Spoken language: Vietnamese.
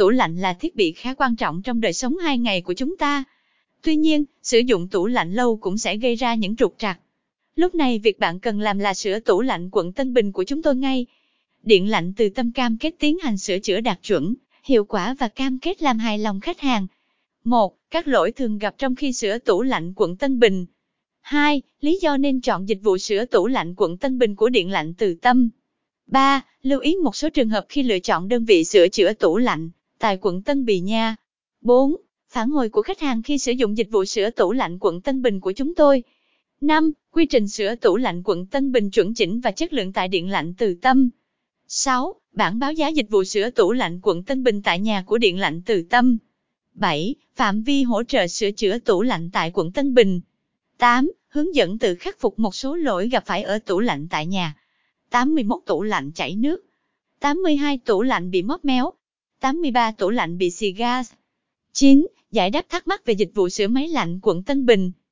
tủ lạnh là thiết bị khá quan trọng trong đời sống hàng ngày của chúng ta. Tuy nhiên, sử dụng tủ lạnh lâu cũng sẽ gây ra những trục trặc. Lúc này việc bạn cần làm là sửa tủ lạnh quận Tân Bình của chúng tôi ngay. Điện lạnh từ tâm cam kết tiến hành sửa chữa đạt chuẩn, hiệu quả và cam kết làm hài lòng khách hàng. 1. Các lỗi thường gặp trong khi sửa tủ lạnh quận Tân Bình. 2. Lý do nên chọn dịch vụ sửa tủ lạnh quận Tân Bình của Điện lạnh Từ Tâm. 3. Lưu ý một số trường hợp khi lựa chọn đơn vị sửa chữa tủ lạnh tại quận Tân Bì Nha. 4. Phản hồi của khách hàng khi sử dụng dịch vụ sửa tủ lạnh quận Tân Bình của chúng tôi. 5. Quy trình sửa tủ lạnh quận Tân Bình chuẩn chỉnh và chất lượng tại Điện lạnh Từ Tâm. 6. Bản báo giá dịch vụ sửa tủ lạnh quận Tân Bình tại nhà của Điện lạnh Từ Tâm. 7. Phạm vi hỗ trợ sửa chữa tủ lạnh tại quận Tân Bình. 8. Hướng dẫn tự khắc phục một số lỗi gặp phải ở tủ lạnh tại nhà. 81 tủ lạnh chảy nước. 82 tủ lạnh bị móp méo. 83 tủ lạnh bị xì gas. 9. Giải đáp thắc mắc về dịch vụ sửa máy lạnh quận Tân Bình.